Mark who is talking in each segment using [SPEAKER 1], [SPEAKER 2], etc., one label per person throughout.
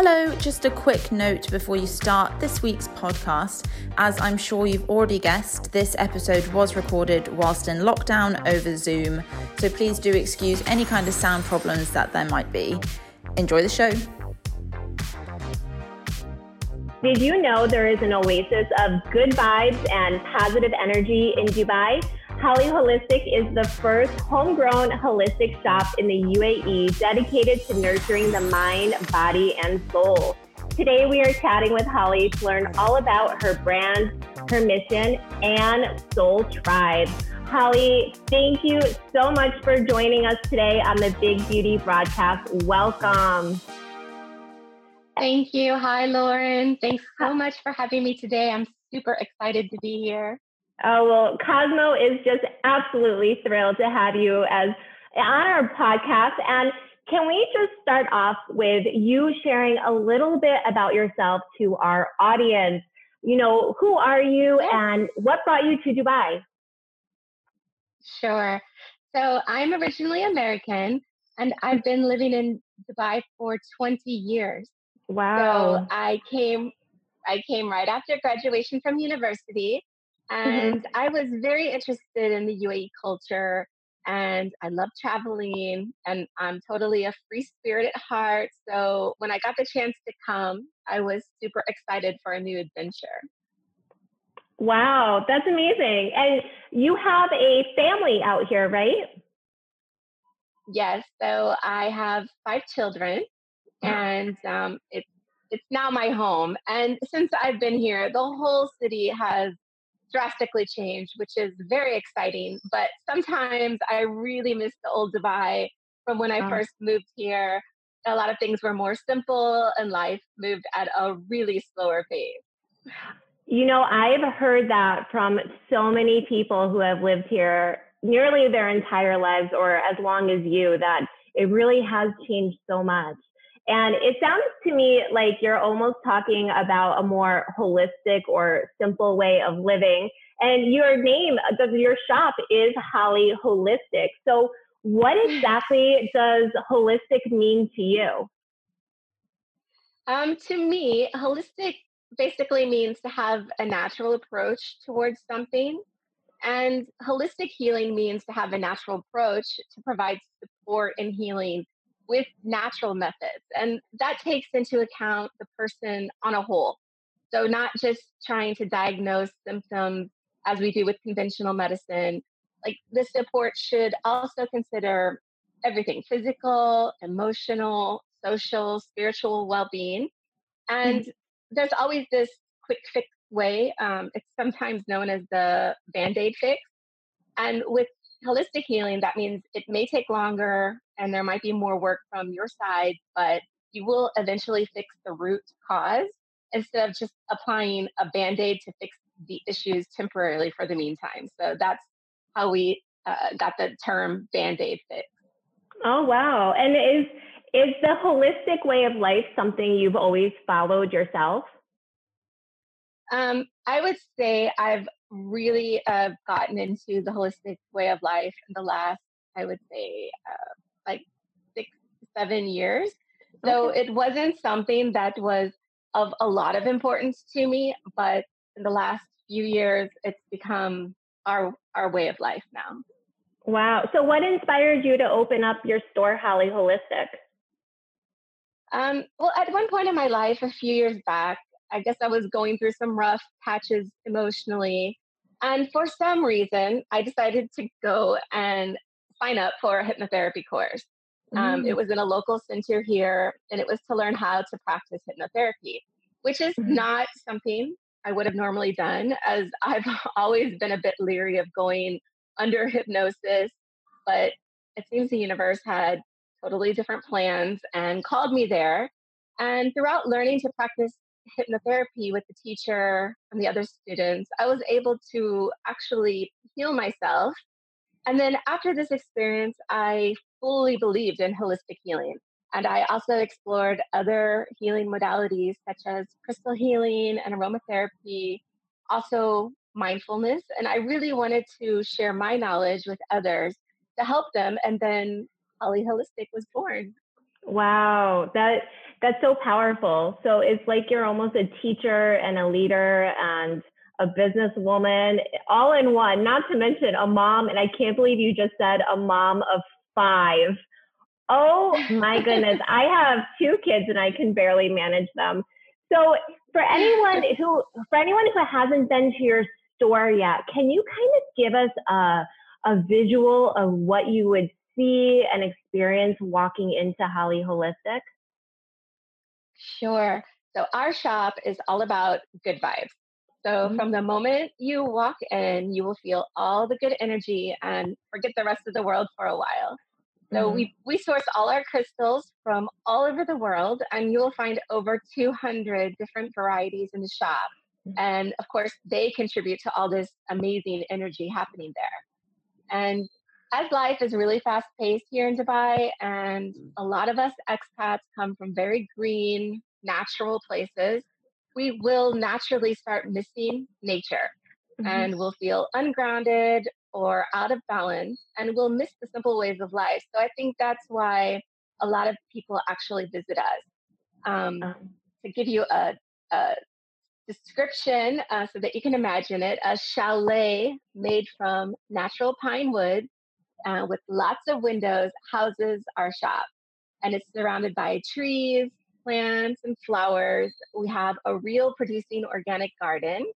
[SPEAKER 1] Hello, just a quick note before you start this week's podcast. As I'm sure you've already guessed, this episode was recorded whilst in lockdown over Zoom, so please do excuse any kind of sound problems that there might be. Enjoy the show.
[SPEAKER 2] Did you know there is an oasis of good vibes and positive energy in Dubai? Holly Holistic is the first homegrown holistic shop in the UAE dedicated to nurturing the mind, body, and soul. Today, we are chatting with Holly to learn all about her brand, her mission, and Soul Tribe. Holly, thank you so much for joining us today on the Big Beauty broadcast. Welcome.
[SPEAKER 3] Thank you. Hi, Lauren. Thanks so much for having me today. I'm super excited to be here.
[SPEAKER 2] Oh, well, Cosmo is just absolutely thrilled to have you as on our podcast. And can we just start off with you sharing a little bit about yourself to our audience? You know, who are you and what brought you to Dubai?
[SPEAKER 3] Sure. So I'm originally American and I've been living in Dubai for 20 years.
[SPEAKER 2] Wow.
[SPEAKER 3] So I came I came right after graduation from university. And mm-hmm. I was very interested in the UAE culture and I love traveling and I'm totally a free spirit at heart. So when I got the chance to come, I was super excited for a new adventure.
[SPEAKER 2] Wow, that's amazing. And you have a family out here, right?
[SPEAKER 3] Yes. So I have five children and um, it's it's now my home. And since I've been here, the whole city has drastically changed, which is very exciting. But sometimes I really miss the old Dubai from when I oh. first moved here. A lot of things were more simple and life moved at a really slower pace.
[SPEAKER 2] You know, I've heard that from so many people who have lived here nearly their entire lives or as long as you that it really has changed so much. And it sounds to me like you're almost talking about a more holistic or simple way of living. And your name, of your shop is Holly Holistic. So, what exactly does holistic mean to you?
[SPEAKER 3] Um, to me, holistic basically means to have a natural approach towards something. And holistic healing means to have a natural approach to provide support and healing with natural methods. And that takes into account the person on a whole. So, not just trying to diagnose symptoms as we do with conventional medicine. Like, the support should also consider everything physical, emotional, social, spiritual well being. And mm-hmm. there's always this quick fix way. Um, it's sometimes known as the band aid fix. And with holistic healing, that means it may take longer and there might be more work from your side, but you will eventually fix the root cause instead of just applying a band aid to fix the issues temporarily for the meantime. So that's how we uh, got the term band aid fix.
[SPEAKER 2] Oh, wow. And is, is the holistic way of life something you've always followed yourself?
[SPEAKER 3] Um, I would say I've really uh, gotten into the holistic way of life in the last, I would say, uh, seven years. So okay. it wasn't something that was of a lot of importance to me, but in the last few years, it's become our our way of life now.
[SPEAKER 2] Wow. So what inspired you to open up your store, Holly Holistic?
[SPEAKER 3] Um, well, at one point in my life, a few years back, I guess I was going through some rough patches emotionally. And for some reason, I decided to go and sign up for a hypnotherapy course. Um, It mm. was in a local center here, and it was to learn how to practice hypnotherapy, which is mm-hmm. not something I would have normally done, as I've always been a bit leery of going under hypnosis. But it seems the universe had totally different plans and called me there. And throughout learning to practice hypnotherapy with the teacher and the other students, I was able to actually heal myself. And then after this experience, I fully believed in holistic healing. And I also explored other healing modalities such as crystal healing and aromatherapy, also mindfulness. And I really wanted to share my knowledge with others to help them. And then Holly Holistic was born.
[SPEAKER 2] Wow, that That's so powerful. So it's like you're almost a teacher and a leader and a businesswoman all in one, not to mention a mom. And I can't believe you just said a mom of five. Oh my goodness. I have two kids and I can barely manage them. So for anyone who for anyone who hasn't been to your store yet, can you kind of give us a a visual of what you would see and experience walking into Holly Holistic?
[SPEAKER 3] Sure. So our shop is all about good vibes. So mm-hmm. from the moment you walk in, you will feel all the good energy and forget the rest of the world for a while. So mm-hmm. we, we source all our crystals from all over the world, and you will find over 200 different varieties in the shop. Mm-hmm. And of course, they contribute to all this amazing energy happening there. And as life is really fast paced here in Dubai, and a lot of us expats come from very green, natural places, we will naturally start missing nature mm-hmm. and we'll feel ungrounded or out of balance and we'll miss the simple ways of life. So I think that's why a lot of people actually visit us. Um, um, to give you a, a description uh, so that you can imagine it, a chalet made from natural pine wood uh, with lots of windows houses our shop. And it's surrounded by trees, plants, and flowers. We have a real producing organic garden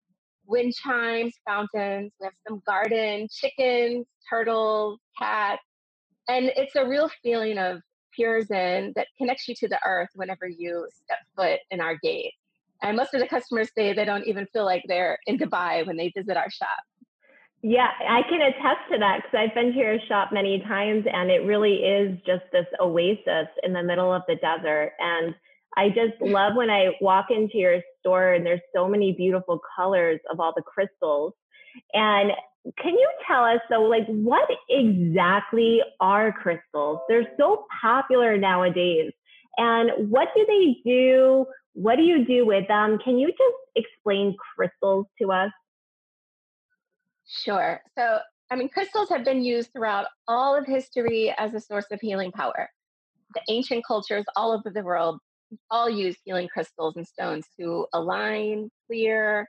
[SPEAKER 3] wind chimes, fountains. We have some garden, chickens, turtles, cats. And it's a real feeling of pure zen that connects you to the earth whenever you step foot in our gate. And most of the customers say they don't even feel like they're in Dubai when they visit our shop.
[SPEAKER 2] Yeah, I can attest to that because I've been to your shop many times and it really is just this oasis in the middle of the desert. And I just mm. love when I walk into your store and there's so many beautiful colors of all the crystals. And can you tell us though, like what exactly are crystals? They're so popular nowadays. And what do they do? What do you do with them? Can you just explain crystals to us?
[SPEAKER 3] Sure. So, I mean, crystals have been used throughout all of history as a source of healing power. The ancient cultures all over the world all use healing crystals and stones to align, clear,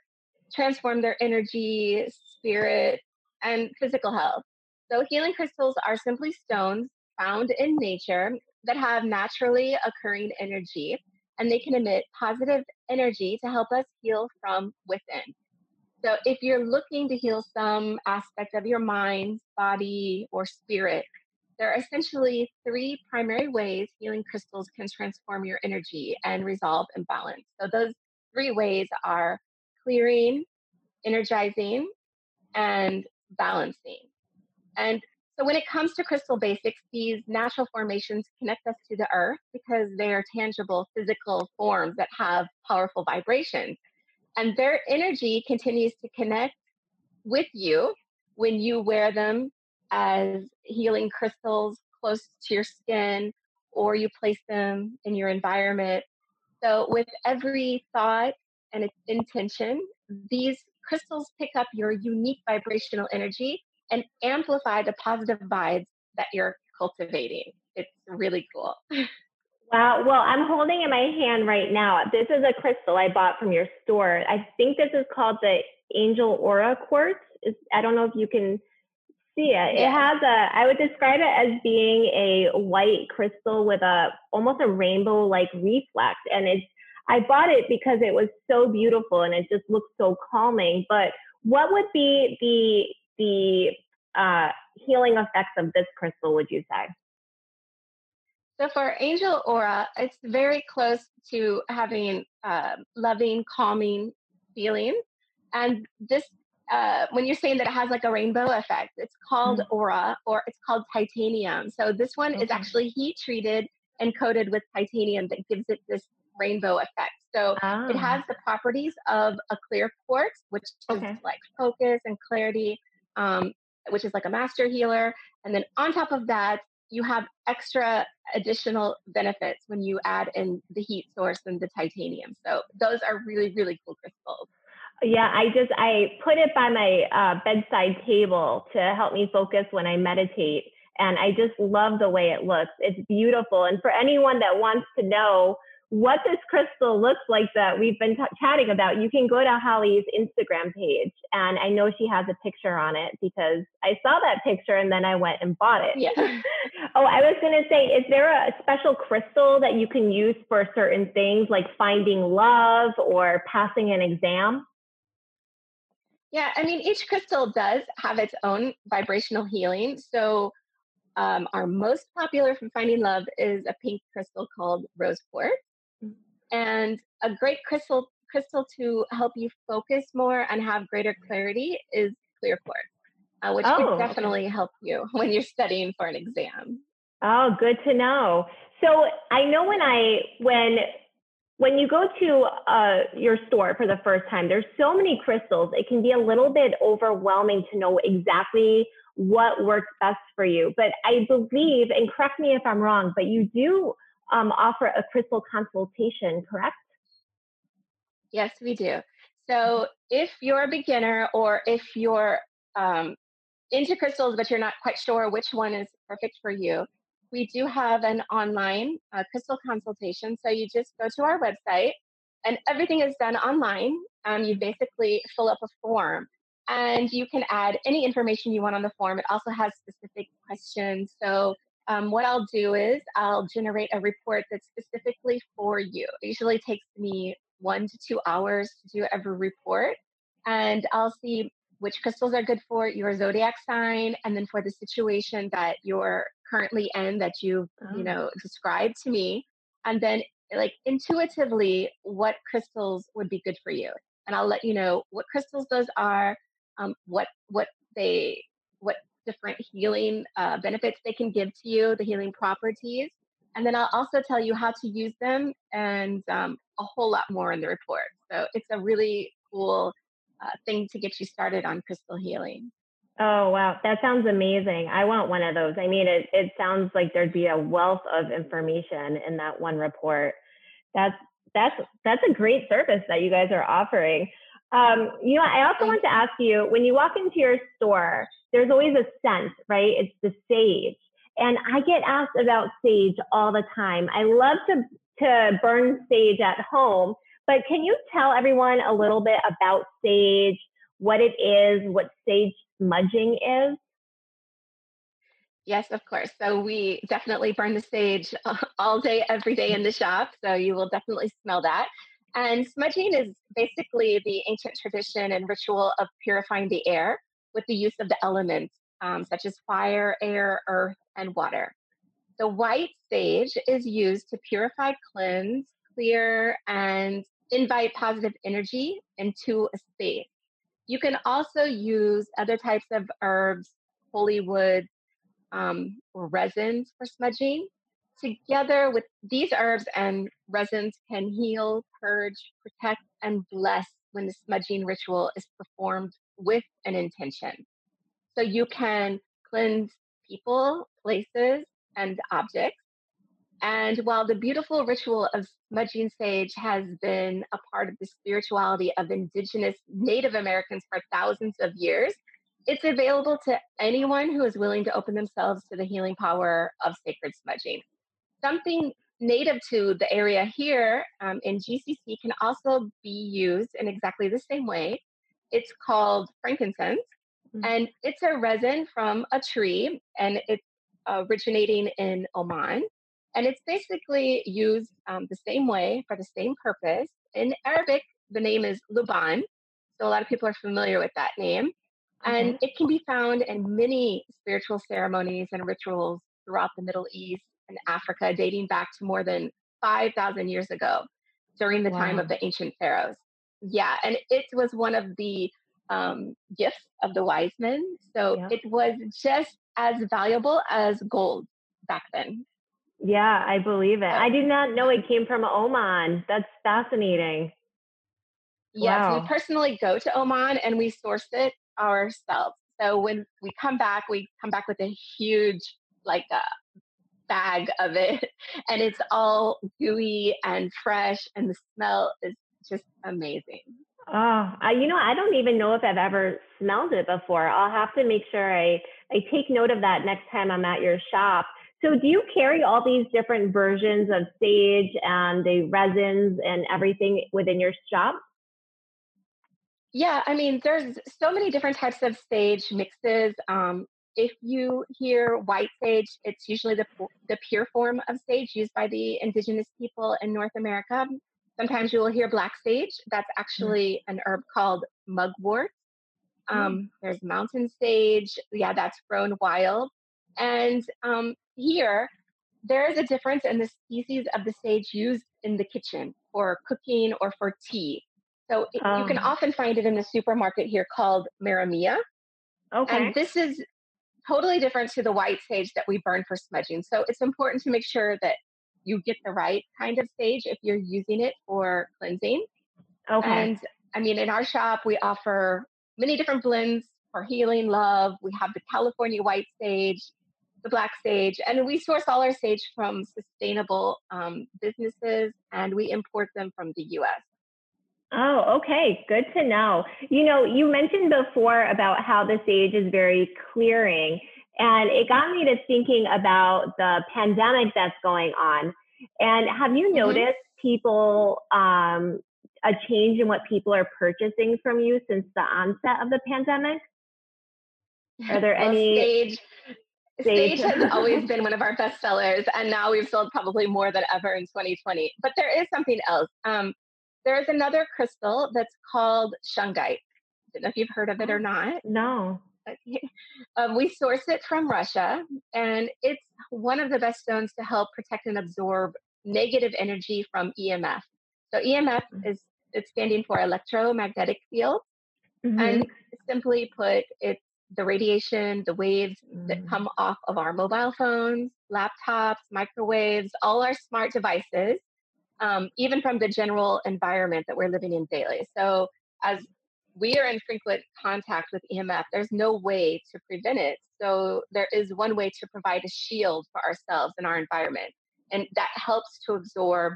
[SPEAKER 3] transform their energy, spirit, and physical health. So, healing crystals are simply stones found in nature that have naturally occurring energy, and they can emit positive energy to help us heal from within. So, if you're looking to heal some aspect of your mind, body, or spirit, there are essentially three primary ways healing crystals can transform your energy and resolve imbalance. So, those three ways are clearing, energizing, and balancing. And so, when it comes to crystal basics, these natural formations connect us to the earth because they are tangible physical forms that have powerful vibrations. And their energy continues to connect with you when you wear them as healing crystals close to your skin or you place them in your environment. So, with every thought and its intention, these crystals pick up your unique vibrational energy and amplify the positive vibes that you're cultivating. It's really cool.
[SPEAKER 2] Wow. Well, I'm holding in my hand right now. This is a crystal I bought from your store. I think this is called the Angel Aura Quartz. I don't know if you can see it. It has a, I would describe it as being a white crystal with a almost a rainbow like reflex. And it's, I bought it because it was so beautiful and it just looked so calming. But what would be the, the uh, healing effects of this crystal, would you say?
[SPEAKER 3] So for angel aura, it's very close to having uh, loving, calming feelings. And this uh, when you're saying that it has like a rainbow effect, it's called mm-hmm. aura or it's called titanium. So this one okay. is actually heat treated and coated with titanium that gives it this rainbow effect. So ah. it has the properties of a clear quartz, which okay. is like focus and clarity, um, which is like a master healer. And then on top of that, you have extra additional benefits when you add in the heat source and the titanium. So those are really, really cool crystals.
[SPEAKER 2] Yeah, I just I put it by my uh, bedside table to help me focus when I meditate, and I just love the way it looks. It's beautiful, and for anyone that wants to know what this crystal looks like that we've been t- chatting about, you can go to Holly's Instagram page. And I know she has a picture on it because I saw that picture and then I went and bought it.
[SPEAKER 3] Yeah.
[SPEAKER 2] oh, I was going to say, is there a special crystal that you can use for certain things like finding love or passing an exam?
[SPEAKER 3] Yeah, I mean, each crystal does have its own vibrational healing. So, um, our most popular from Finding Love is a pink crystal called rose quartz. And a great crystal crystal to help you focus more and have greater clarity is clear quartz, uh, which oh, can definitely okay. help you when you're studying for an exam.
[SPEAKER 2] Oh, good to know. So I know when I when when you go to uh, your store for the first time, there's so many crystals. It can be a little bit overwhelming to know exactly what works best for you. But I believe, and correct me if I'm wrong, but you do um, offer a crystal consultation, correct?
[SPEAKER 3] Yes, we do. So if you're a beginner or if you're um, into crystals but you're not quite sure which one is perfect for you, we do have an online uh, crystal consultation. So you just go to our website and everything is done online. Um, you basically fill up a form and you can add any information you want on the form. It also has specific questions. So um, what I'll do is I'll generate a report that's specifically for you. It usually takes me one to two hours to do every report. And I'll see which crystals are good for your zodiac sign and then for the situation that you're currently in that you've, oh. you know, described to me. And then like intuitively what crystals would be good for you. And I'll let you know what crystals those are, um, what what they what different healing uh, benefits they can give to you, the healing properties. And then I'll also tell you how to use them and um, a whole lot more in the report. So it's a really cool uh, thing to get you started on crystal healing.
[SPEAKER 2] Oh, wow. That sounds amazing. I want one of those. I mean, it, it sounds like there'd be a wealth of information in that one report. That's, that's, that's a great service that you guys are offering. Um, you know, I also want to ask you when you walk into your store, there's always a scent, right? It's the sage. And I get asked about sage all the time. I love to, to burn sage at home, but can you tell everyone a little bit about sage, what it is, what sage smudging is?
[SPEAKER 3] Yes, of course. So we definitely burn the sage all day, every day in the shop. So you will definitely smell that. And smudging is basically the ancient tradition and ritual of purifying the air with the use of the elements um, such as fire, air, earth, and water. The white sage is used to purify, cleanse, clear, and invite positive energy into a space. You can also use other types of herbs, holy wood, um, or resins for smudging. Together with these herbs and resins can heal, purge, protect, and bless when the smudging ritual is performed with an intention. So you can cleanse people, places, and objects. And while the beautiful ritual of smudging sage has been a part of the spirituality of indigenous Native Americans for thousands of years, it's available to anyone who is willing to open themselves to the healing power of sacred smudging. Something native to the area here um, in GCC can also be used in exactly the same way. It's called frankincense, mm-hmm. and it's a resin from a tree, and it's originating in Oman. And it's basically used um, the same way for the same purpose. In Arabic, the name is luban. So a lot of people are familiar with that name. And mm-hmm. it can be found in many spiritual ceremonies and rituals throughout the Middle East and Africa, dating back to more than 5,000 years ago during the wow. time of the ancient pharaohs. Yeah, and it was one of the um, gifts of the wise men. So yeah. it was just as valuable as gold back then.
[SPEAKER 2] Yeah, I believe it. I did not know it came from Oman. That's fascinating.
[SPEAKER 3] Yes, wow. we personally go to Oman and we source it ourselves. So when we come back, we come back with a huge, like, a uh, bag of it, and it's all gooey and fresh, and the smell is just amazing.
[SPEAKER 2] Oh, I, you know, I don't even know if I've ever smelled it before. I'll have to make sure I, I take note of that next time I'm at your shop. So, do you carry all these different versions of sage and the resins and everything within your shop?
[SPEAKER 3] Yeah, I mean, there's so many different types of sage mixes. Um, if you hear white sage, it's usually the, the pure form of sage used by the indigenous people in North America. Sometimes you will hear black sage. That's mm. actually an herb called mugwort. Mm. Um, there's mountain sage. Yeah, that's grown wild. And um, here, there is a difference in the species of the sage used in the kitchen for cooking or for tea. So it, you can oh. often find it in the supermarket here called Maramia. Okay. And this is totally different to the white sage that we burn for smudging. So it's important to make sure that you get the right kind of sage if you're using it for cleansing. Okay. And I mean, in our shop, we offer many different blends for healing love. We have the California white sage, the black sage, and we source all our sage from sustainable um, businesses and we import them from the US.
[SPEAKER 2] Oh, okay. Good to know. You know, you mentioned before about how the sage is very clearing, and it got me to thinking about the pandemic that's going on. And have you mm-hmm. noticed people, um, a change in what people are purchasing from you since the onset of the pandemic? Are there well, any?
[SPEAKER 3] Sage, Sage has always been one of our best sellers, and now we've sold probably more than ever in 2020. But there is something else. Um, there's another crystal that's called shungite. I don't know if you've heard of it or not.
[SPEAKER 2] No.
[SPEAKER 3] Um, we source it from Russia, and it's one of the best stones to help protect and absorb negative energy from EMF. So EMF mm. is it's standing for electromagnetic field, mm-hmm. and simply put, it's the radiation, the waves mm. that come off of our mobile phones, laptops, microwaves, all our smart devices um, even from the general environment that we're living in daily. So, as we are in frequent contact with EMF, there's no way to prevent it. So, there is one way to provide a shield for ourselves and our environment. And that helps to absorb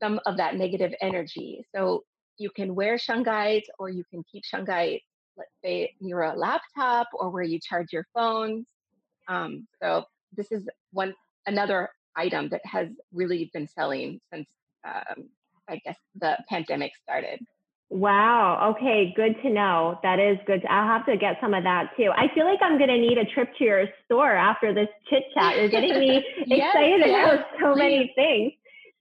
[SPEAKER 3] some of that negative energy. So, you can wear shungite or you can keep shungite, let's say, near a laptop or where you charge your phones. Um, so, this is one another item that has really been selling since um, I guess the pandemic started.
[SPEAKER 2] Wow. Okay. Good to know. That is good. I'll have to get some of that too. I feel like I'm going to need a trip to your store after this chit chat. You're getting me yes, excited yes, about so please. many things.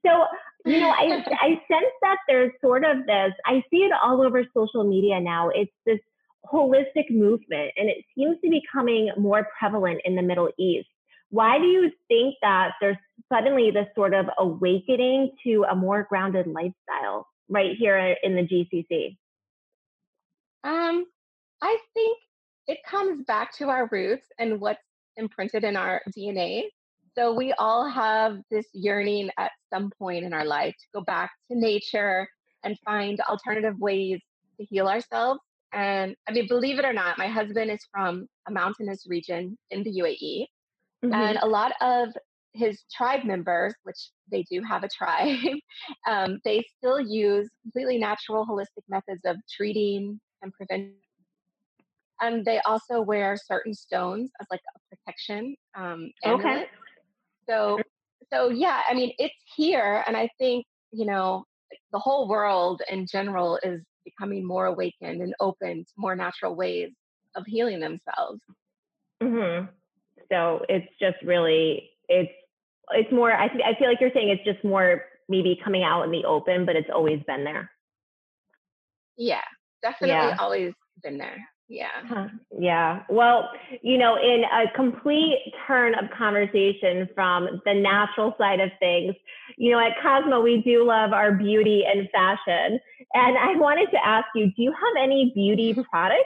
[SPEAKER 2] So, you know, I, I sense that there's sort of this, I see it all over social media now. It's this holistic movement and it seems to be becoming more prevalent in the Middle East. Why do you think that there's suddenly this sort of awakening to a more grounded lifestyle right here in the GCC?
[SPEAKER 3] Um, I think it comes back to our roots and what's imprinted in our DNA. So we all have this yearning at some point in our life to go back to nature and find alternative ways to heal ourselves. And I mean, believe it or not, my husband is from a mountainous region in the UAE. Mm-hmm. And a lot of his tribe members, which they do have a tribe, um, they still use completely natural, holistic methods of treating and preventing. And they also wear certain stones as like a protection um, Okay. So, so yeah, I mean, it's here, and I think you know the whole world in general is becoming more awakened and open to more natural ways of healing themselves.
[SPEAKER 2] Mm-hmm. So it's just really it's it's more. I I feel like you're saying it's just more maybe coming out in the open, but it's always been there.
[SPEAKER 3] Yeah, definitely yeah. always been there. Yeah.
[SPEAKER 2] Huh. Yeah. Well, you know, in a complete turn of conversation from the natural side of things, you know, at Cosmo, we do love our beauty and fashion. And I wanted to ask you do you have any beauty products,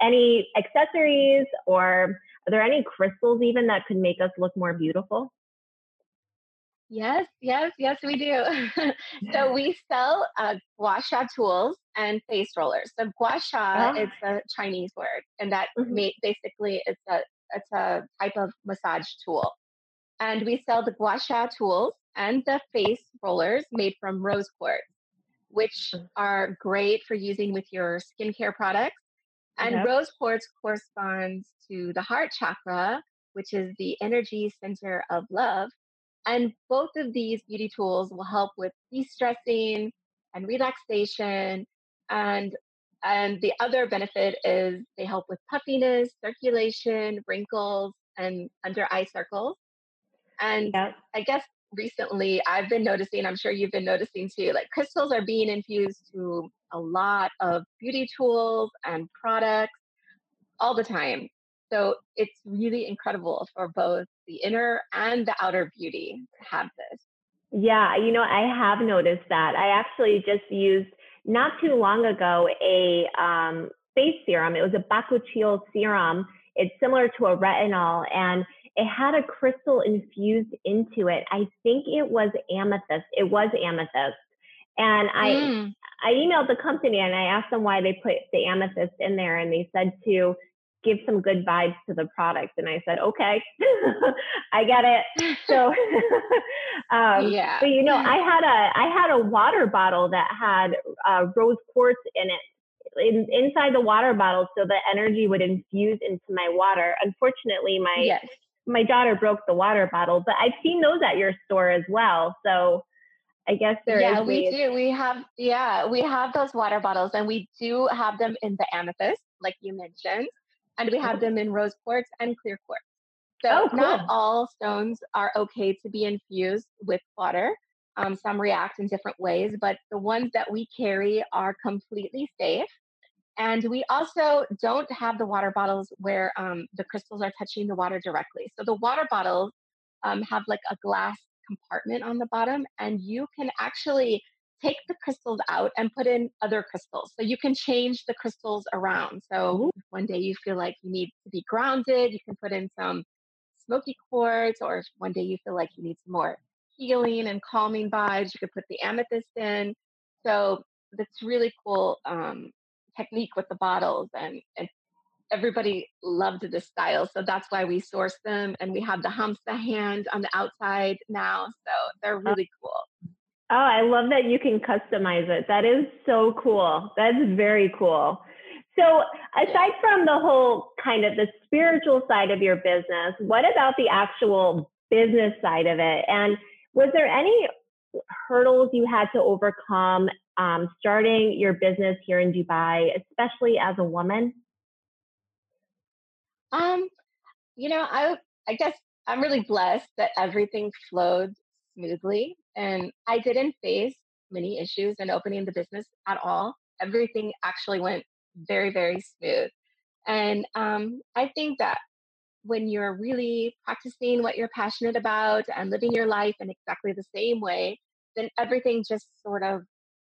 [SPEAKER 2] any accessories, or are there any crystals even that could make us look more beautiful?
[SPEAKER 3] Yes, yes, yes, we do. so we sell uh, gua sha tools and face rollers. So gua sha oh. is a Chinese word, and that mm-hmm. basically it's a it's a type of massage tool. And we sell the gua sha tools and the face rollers made from rose quartz, which mm. are great for using with your skincare products. And yep. rose quartz corresponds to the heart chakra, which is the energy center of love. And both of these beauty tools will help with de-stressing and relaxation. And and the other benefit is they help with puffiness, circulation, wrinkles, and under eye circles. And yep. I guess recently I've been noticing, I'm sure you've been noticing too, like crystals are being infused to a lot of beauty tools and products all the time. So it's really incredible for both the inner and the outer beauty to have this.
[SPEAKER 2] Yeah, you know, I have noticed that. I actually just used not too long ago a um, face serum. It was a bakuchiol serum. It's similar to a retinol, and it had a crystal infused into it. I think it was amethyst. It was amethyst. And I mm. I emailed the company and I asked them why they put the amethyst in there and they said to give some good vibes to the product and I said, "Okay. I get it." So um, yeah. but you know, I had a I had a water bottle that had uh, rose quartz in it in, inside the water bottle so the energy would infuse into my water. Unfortunately, my yes my daughter broke the water bottle, but I've seen those at your store as well. So I guess there
[SPEAKER 3] yeah, we do. We have yeah, we have those water bottles, and we do have them in the amethyst, like you mentioned, and we have them in rose quartz and clear quartz. So oh, cool. not all stones are okay to be infused with water. Um, some react in different ways, but the ones that we carry are completely safe. And we also don't have the water bottles where um, the crystals are touching the water directly. So the water bottles um, have like a glass compartment on the bottom, and you can actually take the crystals out and put in other crystals. So you can change the crystals around. So one day you feel like you need to be grounded, you can put in some smoky quartz, or one day you feel like you need some more healing and calming vibes, you could put the amethyst in. So that's really cool um, technique with the bottles and, and everybody loved the style. So that's why we source them and we have the hamsa hand on the outside now. So they're really cool.
[SPEAKER 2] Oh, I love that you can customize it. That is so cool. That's very cool. So, aside from the whole kind of the spiritual side of your business, what about the actual business side of it? And was there any hurdles you had to overcome um, starting your business here in Dubai, especially as a woman?
[SPEAKER 3] Um, you know, I I guess I'm really blessed that everything flowed smoothly, and I didn't face many issues in opening the business at all. Everything actually went very very smooth, and um, I think that when you're really practicing what you're passionate about and living your life in exactly the same way, then everything just sort of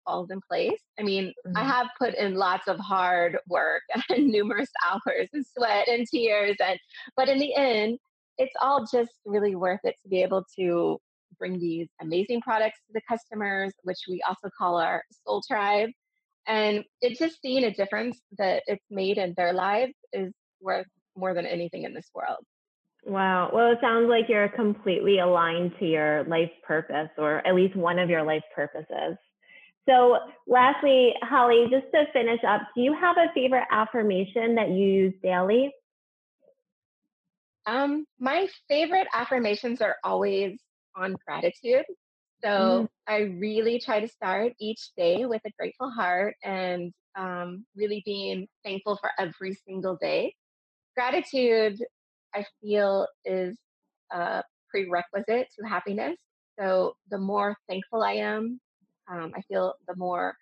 [SPEAKER 3] falls in place. I mean, mm-hmm. I have put in lots of hard work and numerous hours and sweat and tears and but in the end, it's all just really worth it to be able to bring these amazing products to the customers, which we also call our soul tribe. And it's just seeing a difference that it's made in their lives is worth more than anything in this world.
[SPEAKER 2] Wow. Well, it sounds like you're completely aligned to your life purpose, or at least one of your life purposes. So, lastly, Holly, just to finish up, do you have a favorite affirmation that you use daily?
[SPEAKER 3] Um, my favorite affirmations are always on gratitude. So mm. I really try to start each day with a grateful heart and um, really being thankful for every single day. Gratitude, I feel, is a prerequisite to happiness. So the more thankful I am, um, I feel the more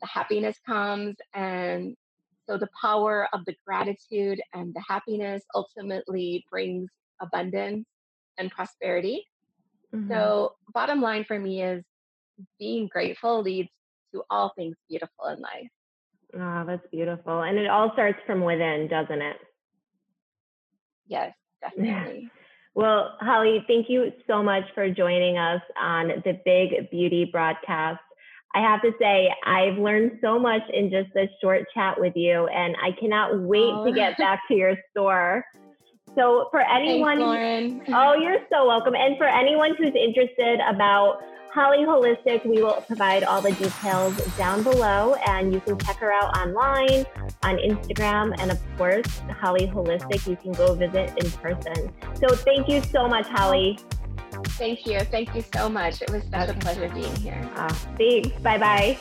[SPEAKER 3] the happiness comes. And so the power of the gratitude and the happiness ultimately brings abundance and prosperity. Mm-hmm. So, bottom line for me is being grateful leads to all things beautiful in life.
[SPEAKER 2] Oh, that's beautiful. And it all starts from within, doesn't it?
[SPEAKER 3] Yes, definitely.
[SPEAKER 2] Well, Holly, thank you so much for joining us on the Big Beauty broadcast. I have to say, I've learned so much in just this short chat with you, and I cannot wait oh. to get back to your store. So, for anyone,
[SPEAKER 3] Thanks,
[SPEAKER 2] oh, you're so welcome. And for anyone who's interested about Holly Holistic, we will provide all the details down below, and you can check her out online on Instagram. And of course, Holly Holistic, you can go visit in person. So thank you so much, Holly.
[SPEAKER 3] Thank you. Thank you so much. It was such a pleasure being here.
[SPEAKER 2] Uh, thanks. Bye bye.